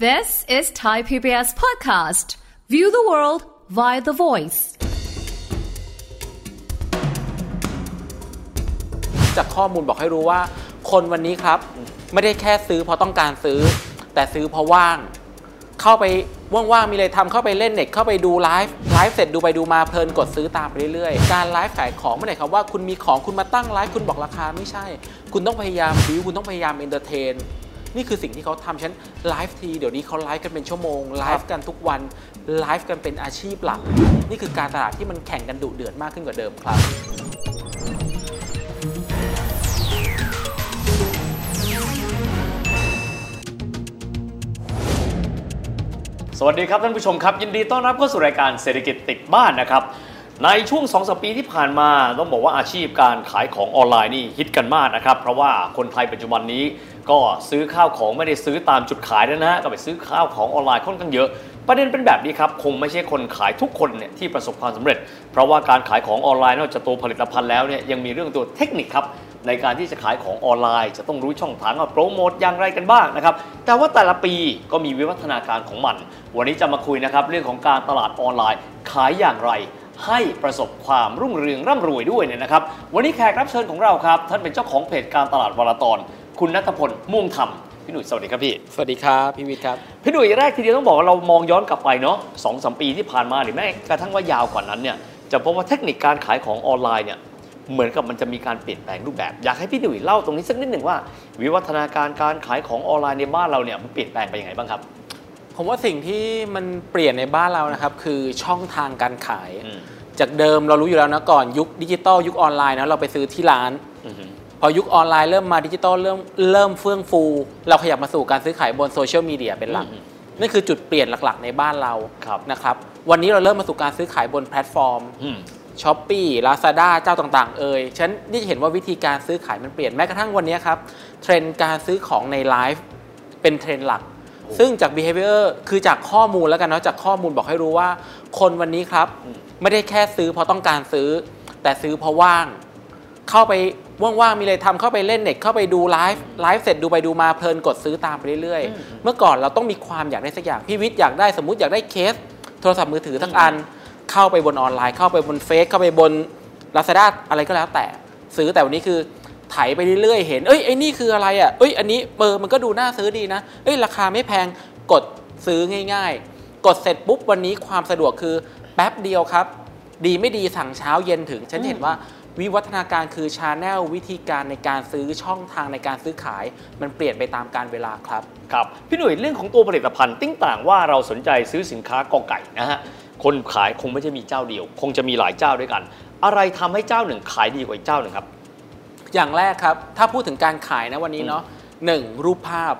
This is Thai PBS podcast. View the world via the voice. จากข้อมูลบอกให้รู้ว่า คนวันนี้ครับ ไม่ได้แค่ซื้อเพราะต้องการซื้อ แต่ซื้อเพราะว่าง เข้าไปว่างๆมีอะไรทำเข้าไปเล่นเน็ตเข้าไปดูไลฟ์ไลฟ์เสร็จดูไปดูมาเพลินกดซื้อตามไปเรื่อยๆ การไลฟ์ขายของไม่ได้ครับว่าคุณมีของคุณมาตั้งไลฟ์คุณบอกราคาไม่ใช่ คุณต้องพยายามบิวคุณต้องพยายาม entertain นี่คือสิ่งที่เขาทำฉะนั้นไลฟ์ทีเดี๋ยวนี้เขาไลฟ์กันเป็นชั่วโมงไลฟ์กันทุกวันไลฟ์กันเป็นอาชีพหลัก นี่คือการตลาดที่มันแข่งกันดุเดือดมากขึ้นกว่าเดิมครับสวัสดีครับท่านผู้ชมครับ ยินดีต้อนรับเข้าสู่รายการเศรษฐกิจติดบ้านนะครับ ในช่วง2อสปีที่ผ่านมาต้องบอกว่าอาชีพการขายของออนไลน์นี่ฮิตกันมากนะครับ เพราะว่าคนไทยปัจจุบันนี้ ก็ซื้อข้าวของไม่ได้ซื้อตามจุดขายแล้วนะฮะก็ไปซื้อข้าวของออนไลน์ค่อนข้างเยอะ ประเด็นเป็นแบบนี้ครับคงไม่ใช่คนขายทุกคนเนี่ยที่ประสบความสำเร็จ เพราะว่าการขายของออนไลน์นอกจากตัวผลิตภัณฑ์แล้วเนี่ยยังมีเรื่องตัวเทคนิคครับในการที่จะขายของออนไลน์ จะต้องรู้ช่องทางว่าโปรโมทอย่างไรกันบ้างนะครับ แต่ว่าแต่ละปีก็มีวิวัฒนาการของมัน วันนี้จะมาคุยนะครับเรื่องของการตลาดออนไลน์ ขายอย่างไร ให้ประสบความรุ่งเรืองร่ำรวยด้วยเนี่ยนะครับ วันนี้แขกรับเชิญของเราครับท่านเป็นเจ้าของเพจการตลาดวลาตอน คุณนัทพลม่วงธรรมพี่หนุ่ยสวัสดีครับพี่ สวัสดีครับพี่วิทย์ครับ พี่หนุ่ยแรกทีเดียวต้องบอกว่าเรามองย้อนกลับไปเนาะสองสามปีที่ผ่านมาหรือแม้กระทั่งว่ายาวกว่านั้นเนี่ยจะพบว่าเทคนิคการขายของออนไลน์เนี่ยเหมือนกับมันจะมีการเปลี่ยนแปลงรูปแบบ อยากให้พี่หนุ่ยเล่าตรงนี้สักนิดหนึ่งว่า วิวัฒนาการการขายของออนไลน์ในบ้านเราเนี่ยมันเปลี่ยนแปลงไปยังไงบ้างครับ ผมว่าสิ่งที่มันเปลี่ยนในบ้านเรานะครับคือช่องทางการขายอืมจากเดิมเรารู้อยู่แล้วนะก่อนยุคดิจิตอลยุคออนไลน์นะเราไปซื้อที่ร้าน อือฮึพอยุคออนไลน์เริ่มมาดิจิตอลเริ่มเริ่มเฟื่องฟู เราขยับมาสู่การซื้อขายบนโซเชียลมีเดียเป็นหลักอืมนั่นคือจุดเปลี่ยนหลักๆ ในบ้านเราครับนะครับวันนี้เราเริ่มมาสู่การซื้อขายบนแพลตฟอร์มอืม Shopee Lazada เจ้าต่างๆ เอ่ยฉะนั้นนี่จะเห็นว่าวิธีการซื้อขายมันเปลี่ยนแม้กระทั่งวันนี้ครับเทรนด์การซื้อของในไลฟ์เป็นเทรนด์หลัก ซึ่งจาก behavior คือจากข้อมูลแล้วกันเนาะจากข้อมูลบอกให้รู้ว่า คนวันนี้ครับ ไม่ได้แค่ซื้อเพราะต้องการซื้อ แต่ซื้อเพราะว่าง เข้าไปว่างๆมีอะไรทำเข้าไปเล่นเน็ตเข้าไปดูไลฟ์ไลฟ์เสร็จดูไปดูมาเพลินกดซื้อตามไปเรื่อยๆ เมื่อก่อนเราต้องมีความอยากได้สักอย่างพี่วิทย์อยากได้สมมติอยากได้เคส โทรศัพท์มือถือสักอัน เข้าไปบนออนไลน์ เข้าไปบนเฟซเข้าไปบน Lazada อะไรก็แล้วแต่ซื้อแต่วันนี้คือไถไปเรื่อยๆเห็นเอ้ยไอ้นี่คืออะไรอะเอ้ยอันนี้เบอร์มันก็ดูน่าซื้อดีนะเอ้ยราคาไม่แพงกดซื้อง่าย ๆ กดเสร็จปุ๊บวันนี้ความสะดวกคือแป๊บเดียวครับ ดีไม่ดีสั่งเช้าเย็นถึง ฉะนั้นเห็นว่า วิวัฒนาการคือ channel วิธีการในการซื้อช่องทางในการซื้อขาย มันเปลี่ยนไปตามกาลเวลาครับ ครับ พี่หนุ่ยเรื่องของตัวผลิตภัณฑ์ติ้งต่างว่าเราสนใจซื้อสินค้ากอไก่นะฮะคนขายคงไม่ใช่มีเจ้าเดียว คงจะมีหลายเจ้าด้วยกัน อะไรทำให้เจ้าหนึ่งขายดีกว่าอีกเจ้าหนึ่งครับ อย่างแรกครับถ้าพูดถึงการขายนะวันนี้เนาะหนึ่งรูปภาพ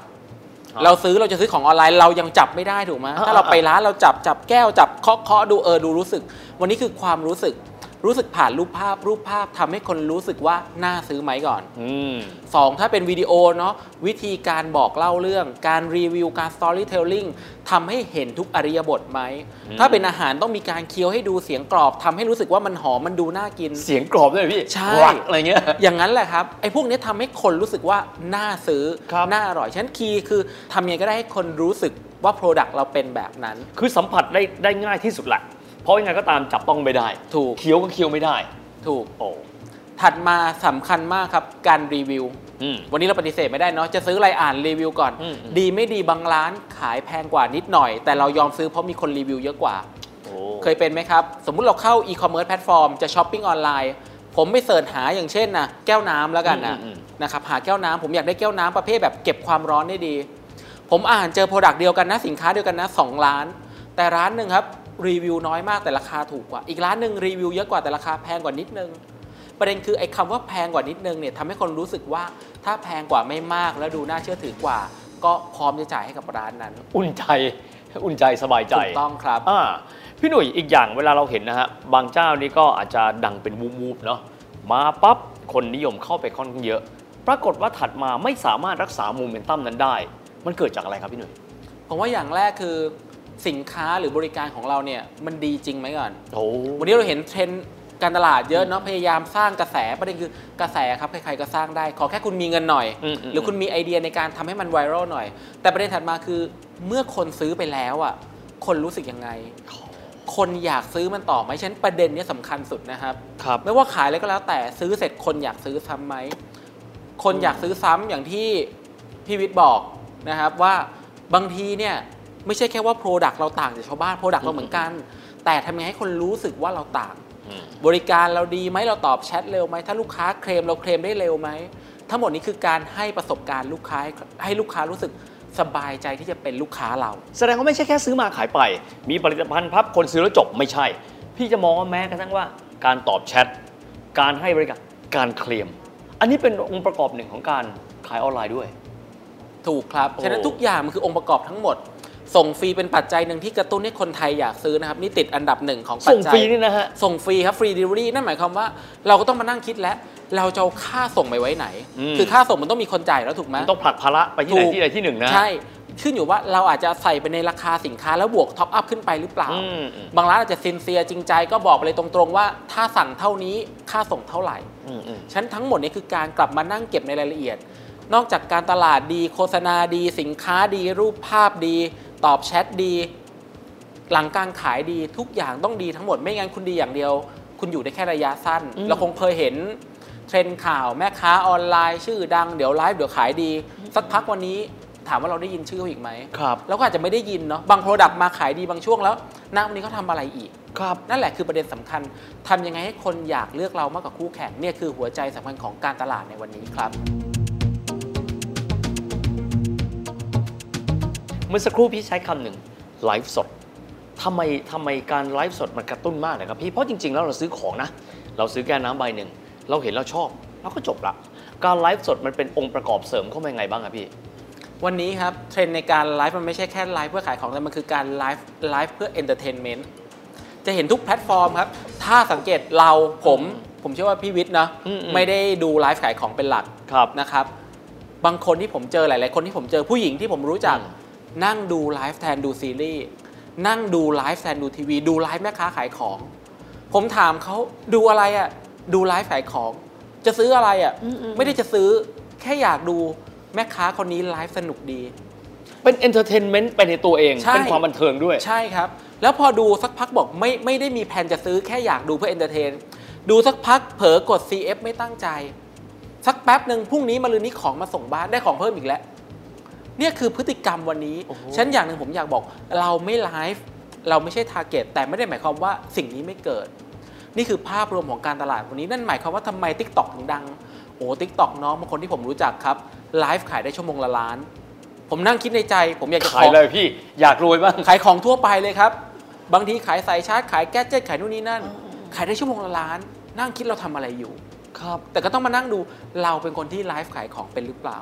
ครับเราซื้อเราจะซื้อของออนไลน์เรายังจับไม่ได้ถูกไหมอ่าถ้าเราไปร้านเราจับจับแก้วจับเคาะเคาะดูเออดูรู้สึก วันนี้คือความรู้สึก รู้สึกผ่านรูปภาพรูปภาพทำให้คนรู้สึกว่าน่าซื้อไหมก่อนอืมสองถ้าเป็นวิดีโอเนาะวิธีการบอกเล่าเรื่อง การรีวิวการ storytelling ทำให้เห็นทุกอริยบทไหมอืมถ้าเป็นอาหารต้องมีการเคี้ยวให้ดูเสียงกรอบทำให้รู้สึกว่ามันหอมมันดูน่ากิน เสียงกรอบด้วยพี่ใช่รักอะไรเงี้ยอย่างนั้นแหละครับไอ้พวกนี้ทำให้คนรู้สึกว่าน่าซื้อครับน่าอร่อยฉะนั้นคีย์คือทำยังไงก็ได้ให้คนรู้สึกว่า Product เราเป็นแบบนั้น คือสัมผัสได้ได้ง่ายที่สุดแหละ เพราะยังไงก็ตามจับต้องไม่ได้ ถูกเคี้ยวก็เคี้ยวไม่ได้ ถูก โอ้ถัดมาสำคัญมากครับการรีวิวอืมวันนี้เราปฏิเสธไม่ได้เนาะจะซื้ออะไรอ่านรีวิวก่อนอืมอืมดีไม่ดีบางร้านขายแพงกว่านิดหน่อย แต่เรายอมซื้อเพราะมีคนรีวิวเยอะกว่าโอ้เคยเป็นไหมครับ สมมุติเราเข้าอีคอมเมิร์ซแพลตฟอร์มจะช้อปปิ้งออนไลน์ผมไม่ search หาอย่างเช่นนะแก้วน้ำแล้วกันนะนะครับหาแก้วน้ำผมอยากได้แก้วน้ำประเภทแบบเก็บความร้อนได้ดี ผมอ่านเจอ product เดียวกันนะสินค้าเดียวกันนะสองร้าน แต่ร้านหนึ่งครับ รีวิวน้อยมากแต่ราคาถูกกว่า อีกร้านหนึ่งรีวิวเยอะกว่าแต่ราคาแพงกว่านิดนึง ประเด็นคือไอ้คำว่าแพงกว่านิดนึงเนี่ยทำให้คนรู้สึกว่าถ้าแพงกว่าไม่มากแล้วดูน่าเชื่อถือกว่า ก็พร้อมจะจ่ายให้กับร้านนั้นอุ่นใจอุ่นใจสบายใจถูกต้องครับอ่าพี่หนุ่ยอีกอย่างเวลาเราเห็นนะฮะบางเจ้านี่ก็อาจจะดังเป็นวูบๆเนาะมาปั๊บคนนิยมเข้าไปค่อนข้างเยอะ ปรากฏว่าถัดมาไม่สามารถรักษาโมเมนตัมนั้นได้ มันเกิดจากอะไรครับพี่หนุ่ยผมว่าอย่างแรกคือ สินค้าหรือบริการของเราเนี่ยมันดีจริงไหมก่อน โอ้วันนี้เราเห็นเทรนด์การตลาดเยอะเนาะพยายามสร้างกระแสประเด็นคือกระแสครับใครๆก็สร้างได้ ขอแค่คุณมีเงินหน่อยอืมอืมหรือคุณมีไอเดียในการทำให้มันไวรัลหน่อย แต่ประเด็นถัดมาคือเมื่อคนซื้อไปแล้วอะคนรู้สึกยังไง คนอยากซื้อมันต่อไหมฉะนันประเด็นเนี้ยสำคัญสุดนะครับครับ ไม่ว่าขายอะไรก็แล้วแต่ซื้อเสร็จคนอยากซื้อซ้ำไหมคนอยากซื้อซ้ำอย่างที่พี่วิทย์บอกนะครับว่าบางทีเนี่ย ไม่ใช่แค่ว่า Product เราต่างจากชาวบ้าน Product เราเหมือนกัน แต่ทำยังไงให้คนรู้สึกว่าเราต่างอืมบริการเราดีไหมเราตอบแชทเร็วไหมถ้าลูกค้าเคลมเราเคลมได้เร็วไหมทั้งหมดนี้คือการให้ประสบการณ์ลูกค้าให้ลูกค้ารู้สึกสบายใจที่จะเป็นลูกค้าเรา แสดงว่าไม่ใช่แค่ซื้อมาขายไป มีผลิตภัณฑ์พับคนซื้อแล้วจบไม่ใช่ พี่จะมองว่าแม้กระทั่งว่า การตอบแชทการให้บริการการเคลมอันนี้เป็นองค์ประกอบหนึ่งของการขายออนไลน์ด้วย ถูกครับโอ้ฉะนั้นทุกอย่างมันคือองค์ประกอบทั้งหมด ส่งฟรีเป็นปัจจัยหนึ่งที่กระตุ้นให้คนไทยอยากซื้อนะครับ นี่ติดอันดับหนึ่งของปัจจัยส่งฟรีนี่นะฮะส่งฟรีครับ free delivery นั่นหมายความว่าเราก็ต้องมานั่งคิดแล้ว เราจะเอาค่าส่งไปไว้ไหนอืมคือค่าส่งมันต้องมีคนจ่ายแล้วถูกไหมมันต้องผลักภาระไปที่ไหนถูกที่ใดที่หนึ่งนะใช่ขึ้นอยู่ว่าเราอาจจะใส่ไปในราคาสินค้าแล้วบวก top up ขึ้นไปหรือเปล่าอืมอืมบางร้านอาจจะ sincere จริงใจก็บอกไปเลยตรงๆว่า ถ้าสั่งเท่านี้ค่าส่งเท่าไหร่อืมอืมฉะนั้นทั้งหมดนี้คือการกลับมานั่งเก็บในรายละเอียด นอกจากการตลาดดีโฆษณาดี สินค้าดี รูปภาพดี ตอบแชทดี หลังการขายดีทุกอย่างต้องดีทั้งหมดไม่งั้นคุณดีอย่างเดียว คุณอยู่ได้แค่ระยะสั้นอืมเราคงเคยเห็นเทรนด์ข่าวแม่ค้าออนไลน์ชื่อดังเดี๋ยวไลฟ์เดี๋ยวขายดี สักพักวันนี้ถามว่าเราได้ยินชื่อเขาอีกไหมครับเราก็อาจจะไม่ได้ยินเนาะบาง product มาขายดีบางช่วงแล้วณวันนี้เขาทำอะไรอีกครับนั่นแหละคือประเด็นสำคัญทำยังไงให้คนอยากเลือกเรามากกว่าคู่แข่งเนี่ยคือหัวใจสำคัญของการตลาดในวันนี้ครับ เมื่อสักครู่พี่ใช้คำหนึ่งไลฟ์สดทำไมทำไมการไลฟ์สดมันกระตุ้นมากนะครับพี่เพราะจริง ๆ แล้วเราซื้อของนะ เราซื้อแก้วน้ำใบหนึ่ง เราเห็นเราชอบเราก็จบละการไลฟ์สดมันเป็นองค์ประกอบเสริมเข้ามายังไงบ้างครับพี่วันนี้ครับเทรนด์ในการไลฟ์มันไม่ใช่แค่ไลฟ์เพื่อขายของแต่มันคือการไลฟ์ไลฟ์เพื่อ entertainment จะเห็นทุกแพลตฟอร์มครับ ถ้าสังเกตเราผมผมเชื่อว่าพี่วิทย์นะอืมอืมไม่ได้ดูไลฟ์ขายของเป็นหลักครับนะครับ บางคนที่ผมเจอหลาย ๆ คนที่ผมเจอผู้หญิงที่ผมรู้จักอืม นั่งดูไลฟ์แทนดูซีรีส์นั่งดูไลฟ์แทนดูทีวี ดูไลฟ์แม่ค้าขายของ ผมถามเขาดูอะไรอะ่ะ ดูไลฟ์ขายของ จะซื้ออะไรอะ่ะ ไม่ได้จะซื้อแค่อยากดูแม่ค้าคนนี้ไลฟ์สนุกดี เป็น entertainment ไปในตัวเองใช่เป็นความบันเทิงด้วย ใช่ครับ แล้วพอดูสักพักบอกไม่ไม่ได้มีแผนจะซื้อแค่อยากดูเพื่อ entertain ดูสักพักเผลอกด CF ไม่ตั้งใจ สักแป๊บหนึ่งพรุ่งนี้มะรืนนี้ของมาส่งบ้านได้ของเพิ่มอีกแล้ว เนี่ยคือพฤติกรรมวันนี้โอ้โหฉะนั้นอย่างหนึ่งผมอยากบอก เราไม่ไลฟ์เราไม่ใช่ target แต่ไม่ได้หมายความว่าสิ่งนี้ไม่เกิด นี่คือภาพรวมของการตลาดวันนี้นั่นหมายความว่าทำไม TikTok ถึงดัง โอ้ TikTok น้องบางคนที่ผมรู้จักครับไลฟ์ขายได้ชั่วโมงละล้าน ผมนั่งคิดในใจ ผมอยากจะขอขายเลยพี่อยากรวยบ้างขายของทั่วไปเลยครับ บางทีขายสายชาร์จขาย gadget ขายนู่นนี่นั่น ขายได้ชั่วโมงละล้าน นั่งคิดเราทำอะไรอยู่ครับแต่ก็ต้องมานั่งดูเราเป็นคนที่ไลฟ์ขายของเป็นหรือเปล่า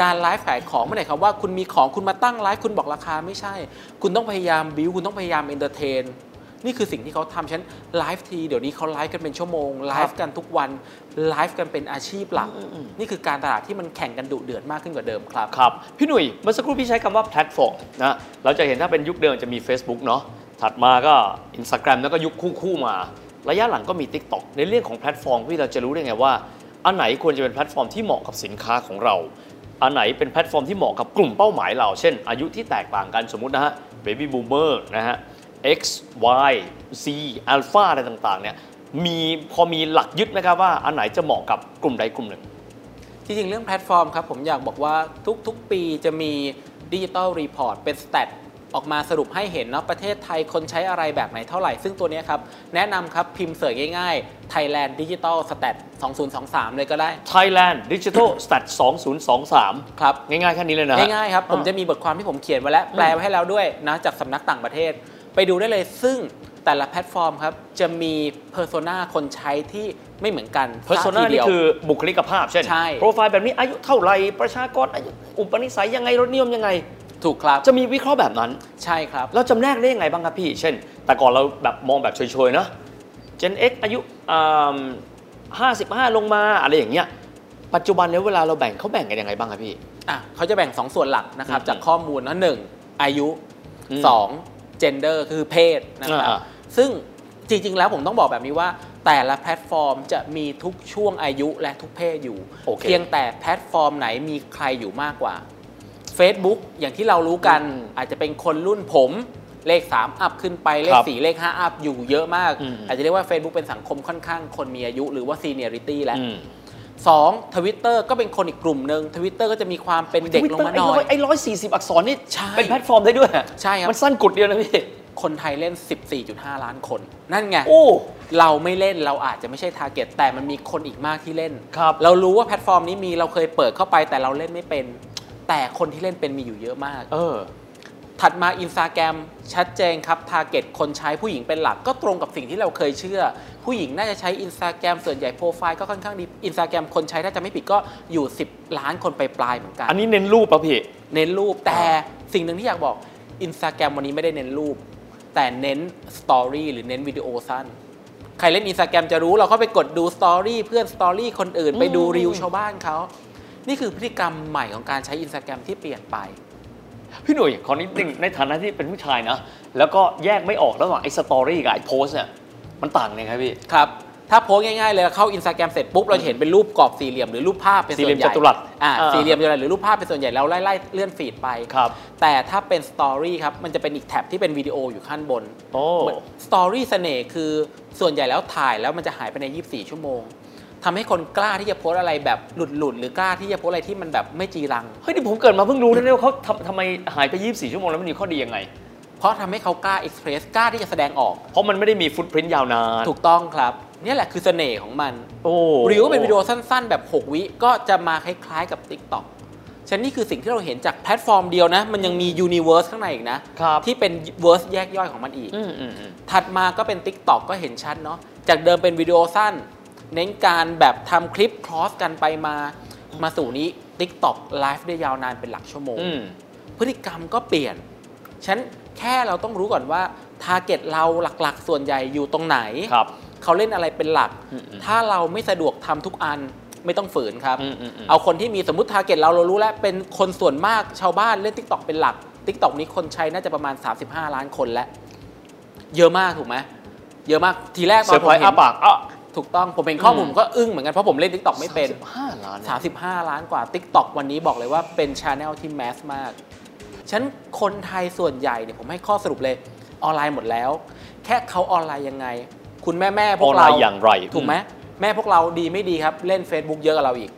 การไลฟ์ขายของไม่ได้คำว่าคุณมีของคุณมาตั้งไลฟ์คุณบอกราคาไม่ใช่ คุณต้องพยายามบิวคุณต้องพยายาม entertain นี่คือสิ่งที่เขาทำฉะนั้นไลฟ์ทีเดี๋ยวนี้เขาไลฟ์กันเป็นชั่วโมงไลฟ์กันทุกวันไลฟ์กันเป็นอาชีพหลัก นี่คือการตลาดที่มันแข่งกันดุเดือดมากขึ้นกว่าเดิมครับครับพี่หนุ่ยเมื่อสักครู่พี่ใช้คำว่าแพลตฟอร์มนะเราจะเห็นถ้าเป็นยุคเดิมจะมี Facebook เนาะถัดมาก็ Instagram แล้วก็ยุคคู่ๆมา ระยะหลังก็มี TikTok ในเรื่องของแพลตฟอร์มที่เราจะรู้ได้ไงว่าอันไหนควรจะเป็นแพลตฟอร์มที่เหมาะกับสินค้าของเรา อันไหนเป็นแพลตฟอร์มที่เหมาะกับกลุ่มเป้าหมายเรา เช่น อายุที่แตกต่างกันสมมุตินะฮะ Baby Boomer นะฮะ X Y Z Alpha อะไรต่างๆเนี่ยมีพอมีหลักยึดนะครับว่าอันไหนจะเหมาะกับกลุ่มใดกลุ่มหนึ่ง จริงๆ เรื่องแพลตฟอร์มครับ ผมอยากบอกว่าทุกๆ ปีจะมี digital report เป็นส t ต t ออกมาสรุปให้เห็นเนาะประเทศไทยคนใช้อะไรแบบไหนเท่าไหร่ ซึ่งตัวเนี้ยครับแนะนำครับพิมพ์ search ง่ายๆ Thailand Digital Stat 2023 เลยก็ได้ Thailand Digital Stat 2023 ครับ ง่ายๆแค่นี้เลยนะฮะง่ายๆครับ ผมอ่าจะมีบทความที่ผมเขียนไว้แล้ว แปลไว้ให้แล้วด้วยนะจากสำนักต่างประเทศ ไปดูได้เลยซึ่งแต่ละแพลตฟอร์มครับ จะมีpersona คนใช้ที่ไม่เหมือนกัน persona ทีเดีนี่คือบุคลิกภาพ เช่นใช่โปรไฟล์แบบนี้อายุเท่าไหร่ประชากรอายุอุปนิสัยยังไงรสนิยมยังไง ถูกครับจะมีวิเคราะห์แบบนั้น ใช่ครับเราจำแนกได้ยังไงบ้างครับพี่ เช่น แต่ก่อนเราแบบมองแบบเฉยๆนะ Gen X อายุห้าสิบห้าลงมาอะไรอย่างเงี้ยปัจจุบันแล้วเวลาเราแบ่งเขาแบ่งกันยังไงบ้างครับพี่อะเขาจะแบ่ง 2 ส่วนหลักนะครับอืมจากข้อมูลนะหนึ่งอายุอืม2 gender คือเพศนะครับอ่าซึ่งจริง ๆ แล้วผมต้องบอกแบบนี้ว่า แต่ละแพลตฟอร์มจะมีทุกช่วงอายุและทุกเพศอยู่โอเคเพียงแต่แพลตฟอร์มไหนมีใครอยู่มากกว่า Facebook อย่างที่เรารู้กันอืมอาจจะเป็นคนรุ่นผมเลข 3 up ขึ้นไปเลข 4เลข 5 up อยู่เยอะมากอืมอาจจะเรียกว่า Facebook เป็นสังคมค่อนข้างคนมีอายุหรือว่า seniority แล้วอืมสองทวิตเตอร์ก็เป็นคนอีกกลุ่มหนึ่งทวิตเตอร์ก็จะมีความเป็นเด็กลงมาหน่อย ไอ้ร้อยสี่สิบอักษรนี่ใช่เป็นแพลตฟอร์มได้ด้วยอะใช่ครับ มันสั้นกุดเดียวนะพี่ คนไทยเล่น 14.5 ล้านคน นั่นไงโอ้เราไม่เล่นเราอาจจะไม่ใช่ target แต่มันมีคนอีกมากที่เล่นครับเรารู้ว่าแพลตฟอร์มนี้มีเราเคยเปิดเข้าไปแต่เราเล่นไม่เป็น แต่คนที่เล่นเป็นมีอยู่เยอะมาก เออ ถัดมาอินสตาแกรมชัดเจนครับ target คนใช้ผู้หญิงเป็นหลักก็ตรงกับสิ่งที่เราเคยเชื่อ ผู้หญิงน่าจะใช้อินสตาแกรมส่วนใหญ่โปรไฟล์ก็ค่อนข้างดีอินสตาแกรมคนใช้ถ้าจะไม่ผิดก็อยู่ 10 ล้านคนไปปลายๆเหมือนกัน อันนี้เน้นรูปป่ะพี่ เน้นรูปแต่สิ่งหนึ่งที่อยากบอกอินสตาแกรมวันนี้ไม่ได้เน้นรูป แต่เน้น story หรือเน้นวิดีโอสั้น ใครเล่นอินสตาแกรมจะรู้เราก็ไปกดดู story เพื่อน story คนอื่น ไปดู reel ชาวบ้านเขา นี่คือพฤติกรรมใหม่ของการใช้อินสตาแกรมที่เปลี่ยนไป พี่หนุ่ยขอนิดนึงในฐานะที่เป็นผู้ชายนะ แล้วก็แยกไม่ออกระหว่างไอ้ story กับไอ้โพสต์เนี่ยมันต่างยังไงพี่ ครับ ถ้าโพสต์ง่ายๆเลยเข้าอินสตาแกรมเสร็จปุ๊บ เราจะเห็นเป็นรูปกรอบสี่เหลี่ยมหรือรูปภาพเป็นส่วนใหญ่สี่เหลี่ยมจัตุรัสอ่าอ่าสี่เหลี่ยมจัตุรัสหรือรูปภาพเป็นส่วนใหญ่เราไล่ๆเลื่อน feed ไปครับแต่ถ้าเป็น story ครับมันจะเป็นอีก tab ที่เป็นวิดีโออยู่ขั้นบนโอ้ story เสน่ห์คือส่วนใหญ่แล้วถ่ายแล้วมันจะหายไปใน 24 ชั่วโมง ทำให้คนกล้าที่จะโพสต์อะไรแบบหลุดๆหรือกล้าที่จะโพสต์อะไรที่มันแบบไม่จีรัง เฮ้ยที่ผมเกิดมาเพิ่งรู้นะเนี่ยว่าเขาทำทำไมหายไป 24 ชั่วโมงแล้วมันมีข้อดียังไง เพราะทำให้เขากล้า express กล้าที่จะแสดงออก เพราะมันไม่ได้มี footprint ยาวนาน ถูกต้องครับนี่แหละคือเสน่ห์ของมันโอ้หรือว่าเป็นวิดีโอสั้นๆ แบบ 6 วิก็จะมาคล้ายๆกับ TikTok ฉะนันนี่คือสิ่งที่เราเห็นจากแพลตฟอร์มเดียวนะ มันยังมี Universe ข้างในอีกนะครับที่เป็น Verse แยกย่อยของมันอีกอืมอืมอืมถัดมาก็เป็น TikTok ก็เห็นชัดเนาะจากเดิมเป็นวิดีโอสั้น เน้นการแบบทำคลิปคลอสกันไปมา มาสู่นี้ TikTok ไลฟ์ได้ยาวนานเป็นหลักชั่วโมงอืมพฤติกรรมก็เปลี่ยน ฉะนันแค่เราต้องรู้ก่อนว่าtarget เราหลักๆ ส่วนใหญ่อยู่ตรงไหนครับเขาเล่นอะไรเป็นหลักอืมอืมถ้าเราไม่สะดวกทำทุกอันไม่ต้องฝืนครับอืมอืมอืมเอาคนที่มีสมมติ target เราเรารู้แล้ว เป็นคนส่วนมากชาวบ้านเล่น TikTok เป็นหลัก TikTok นี้คนใช้น่าจะประมาณ 35 ล้านคนแล้ว เยอะมากถูกไหมเยอะมากทีแรกตอนผมเห็ อ้าปากอะ ถูกต้องผมเห็นข้อมูลอืมผมก็อึ้งเหมือนกัน เพราะผมเล่น TikTok ไม่เป็น 35 ล้าน35 ล้านกว่า TikTok วันนี้บอกเลยว่าเป็น channel ที่ mass มากฉะนั้นคนไทยส่วนใหญ่เนี่ยผมให้ข้อสรุปเลยออนไลน์หมดแล้ว แค่เขาออนไลน์ยังไง คุณแม่แม่ๆพวกไลเราออนไลน์อย่างไร ถูกไหมแม่พวกเราดีไม่ดีครับ เล่น Facebook เยอะกับเราอีก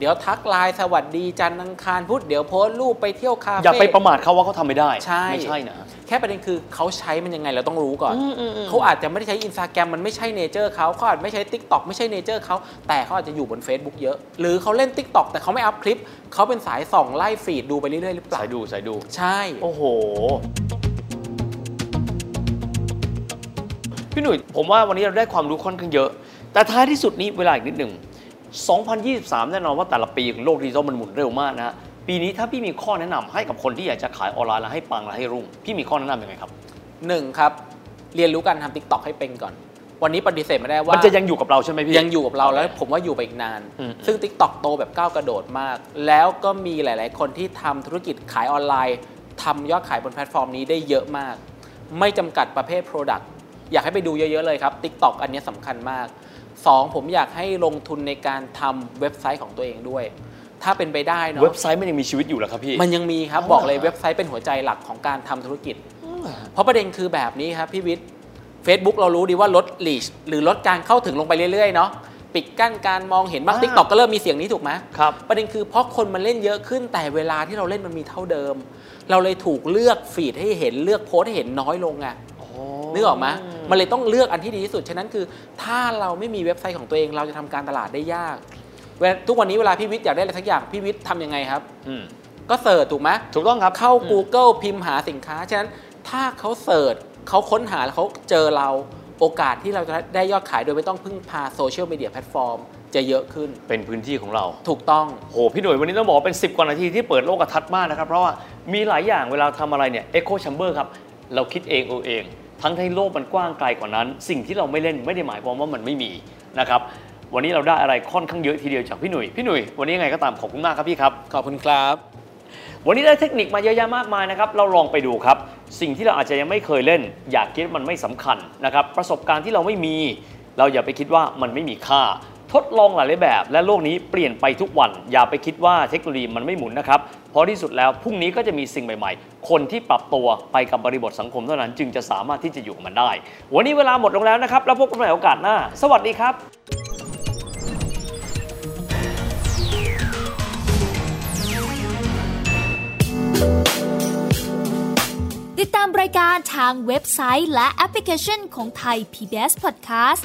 เดี๋ยวทักไลน์สวัสดีจันทร์อังคารพุธเดี๋ยวโพสต์รูปไปเที่ยวคาเฟ่ อย่าไปประมาทเขาว่าเขาทำไม่ได้ ใช่ ไม่ใช่นะ แค่ประเด็นคือเขาใช้มันยังไงเราต้องรู้ก่อน อืมอืมอืม เขาอาจจะไม่ได้ใช้อินสตาแกรมมันไม่ใช่เนเจอร์เขาเขาอาจไม่ใช้ Tik t o อกไม่ใช่เนเจอร์เขาแต่เขาอาจจะอยู่บน Facebook เยอะ หรือเขาเล่น Tik t o อกแต่เขาไม่อัพคลิปเขาเป็นสายส่องไล่ฟีดดูไปเรื่อยๆหรือเปล่า สายดูสายดู ใช่ โอ้โห พี่หนุ่ยผมว่าวันนี้เราได้ความรู้ค่อนข้างเยอะ แต่ท้ายที่สุดนี้เวลาอีกนิดหนึ่ง 2023 แน่นอนว่าแต่ละปีของโลกดิจิทัลมันหมุนเร็วมากนะฮะปีนี้ถ้าพี่มีข้อแนะนำให้กับคนที่อยากจะขายออนไลน์และให้ปังและให้รุ่ง พี่มีข้อแนะนำยังไงครับหนึ่งครับ เรียนรู้การทำ Tik t o อกให้เป็นก่อน วันนี้ปฏิเสธไม่ได้ว่า มันจะยังอยู่กับเราใช่ไหมพี่ ยังอยู่กับเราแล้วผมว่าอยู่ไปอีกนานอืมซึ่ง Tik t o อกโตแบบก้าวกระโดดมาก แล้วก็มีหลาย ๆ คนที่ทำธุรกิจขายออนไลน์ทำยอดขายบนแพลตฟอร์มนี้ได้เยอะมาก ไม่จำกัดประเภท Product อยากให้ไปดูเยอะ ๆ เลยครับ Tik t o อกอันนี้สำคัญมาก 2 ผมอยากให้ลงทุนในการทำเว็บไซต์ของตัวเองด้วย ถ้าเป็นไปได้เนาะเว็บไซต์มันยังมีชีวิตอยู่เหรอครับพี่ มันยังมีครับอ๋อบอกเลยเหรอเว็บไซต์เป็นหัวใจหลักของการทำธุรกิจ เพราะประเด็นคือแบบนี้ครับพี่วิทย์ Facebook เรารู้ดีว่าลด reach หรือลดการเข้าถึงลงไปเรื่อยๆเนาะปิดกั้นการมองเห็นบ้างอ่า TikTok ก็เริ่มมีเสียงนี้ถูกไหมครับ ประเด็นคือเพราะคนมันเล่นเยอะขึ้นแต่เวลาที่เราเล่นมันมีเท่าเดิม เราเลยถูกเลือก feed ให้เห็นเลือกโพสต์ให้เห็นน้อยลงไง นึกออกไหมมันเลยต้องเลือกอันที่ดีที่สุด ฉะนั้นคือ ถ้าเราไม่มีเว็บไซต์ของตัวเองเราจะทำการตลาดได้ยากเวลาทุกวันนี้เวลาพี่วิทย์อยากได้อะไรสักอย่างพี่วิทย์ทำยังไงครับอืมก็ search ถูกไหมถูกต้องครับเข้าอืม Google พิมพ์หาสินค้า ฉะนั้นถ้าเขา search เขาค้นหาแล้วเขาเจอเราโอกาสที่เราจะได้ยอดขายโดยไม่ต้องพึ่งพาโซเชียลมีเดียแพลตฟอร์มจะเยอะขึ้น เป็นพื้นที่ของเรา ถูกต้อง โห พี่หนุ่ยวันนี้ต้องบอกว่าเป็น 10 กว่านาทีที่เปิดโลกทัศน์มากนะครับ เพราะว่ามีหลายอย่างเวลาทำอะไรเนี่ย Echo Chamber ครับ เราคิดเองเออเอง ทั้งที่โลกมันกว้างไกลกว่านั้น สิ่งที่เราไม่เล่นไม่ได้หมายความว่ามันไม่มีนะครับวันนี้เราได้อะไรค่อนข้างเยอะทีเดียวจากพี่หนุ่ยพี่หนุ่ยวันนี้ยังไงก็ตามขอบคุณมากครับพี่ครับขอบคุณครับ วันนี้ได้เทคนิคมาเยอะแยะมากมายนะครับเราลองไปดูครับ สิ่งที่เราอาจจะยังไม่เคยเล่น อยากคิดว่ามันไม่สำคัญนะครับประสบการณ์ที่เราไม่มี เราอย่าไปคิดว่ามันไม่มีค่า ทดลองหลายแบบ และโลกนี้เปลี่ยนไปทุกวัน อย่าไปคิดว่าเทคโนโลยีมันไม่หมุนนะครับ เพราะที่สุดแล้วพรุ่งนี้ก็จะมีสิ่งใหม่ๆ คนที่ปรับตัวไปกับบริบทสังคมเท่านั้น จึงจะสามารถที่จะอยู่กับมันได้ วันนี้เวลาหมดลงแล้วนะครับ แล้วพบกันใหม่โอกาสหน้า สวัสดีครับติดตามรายการทางเว็บไซต์และแอปพลิเคชันของไทย PBS Podcast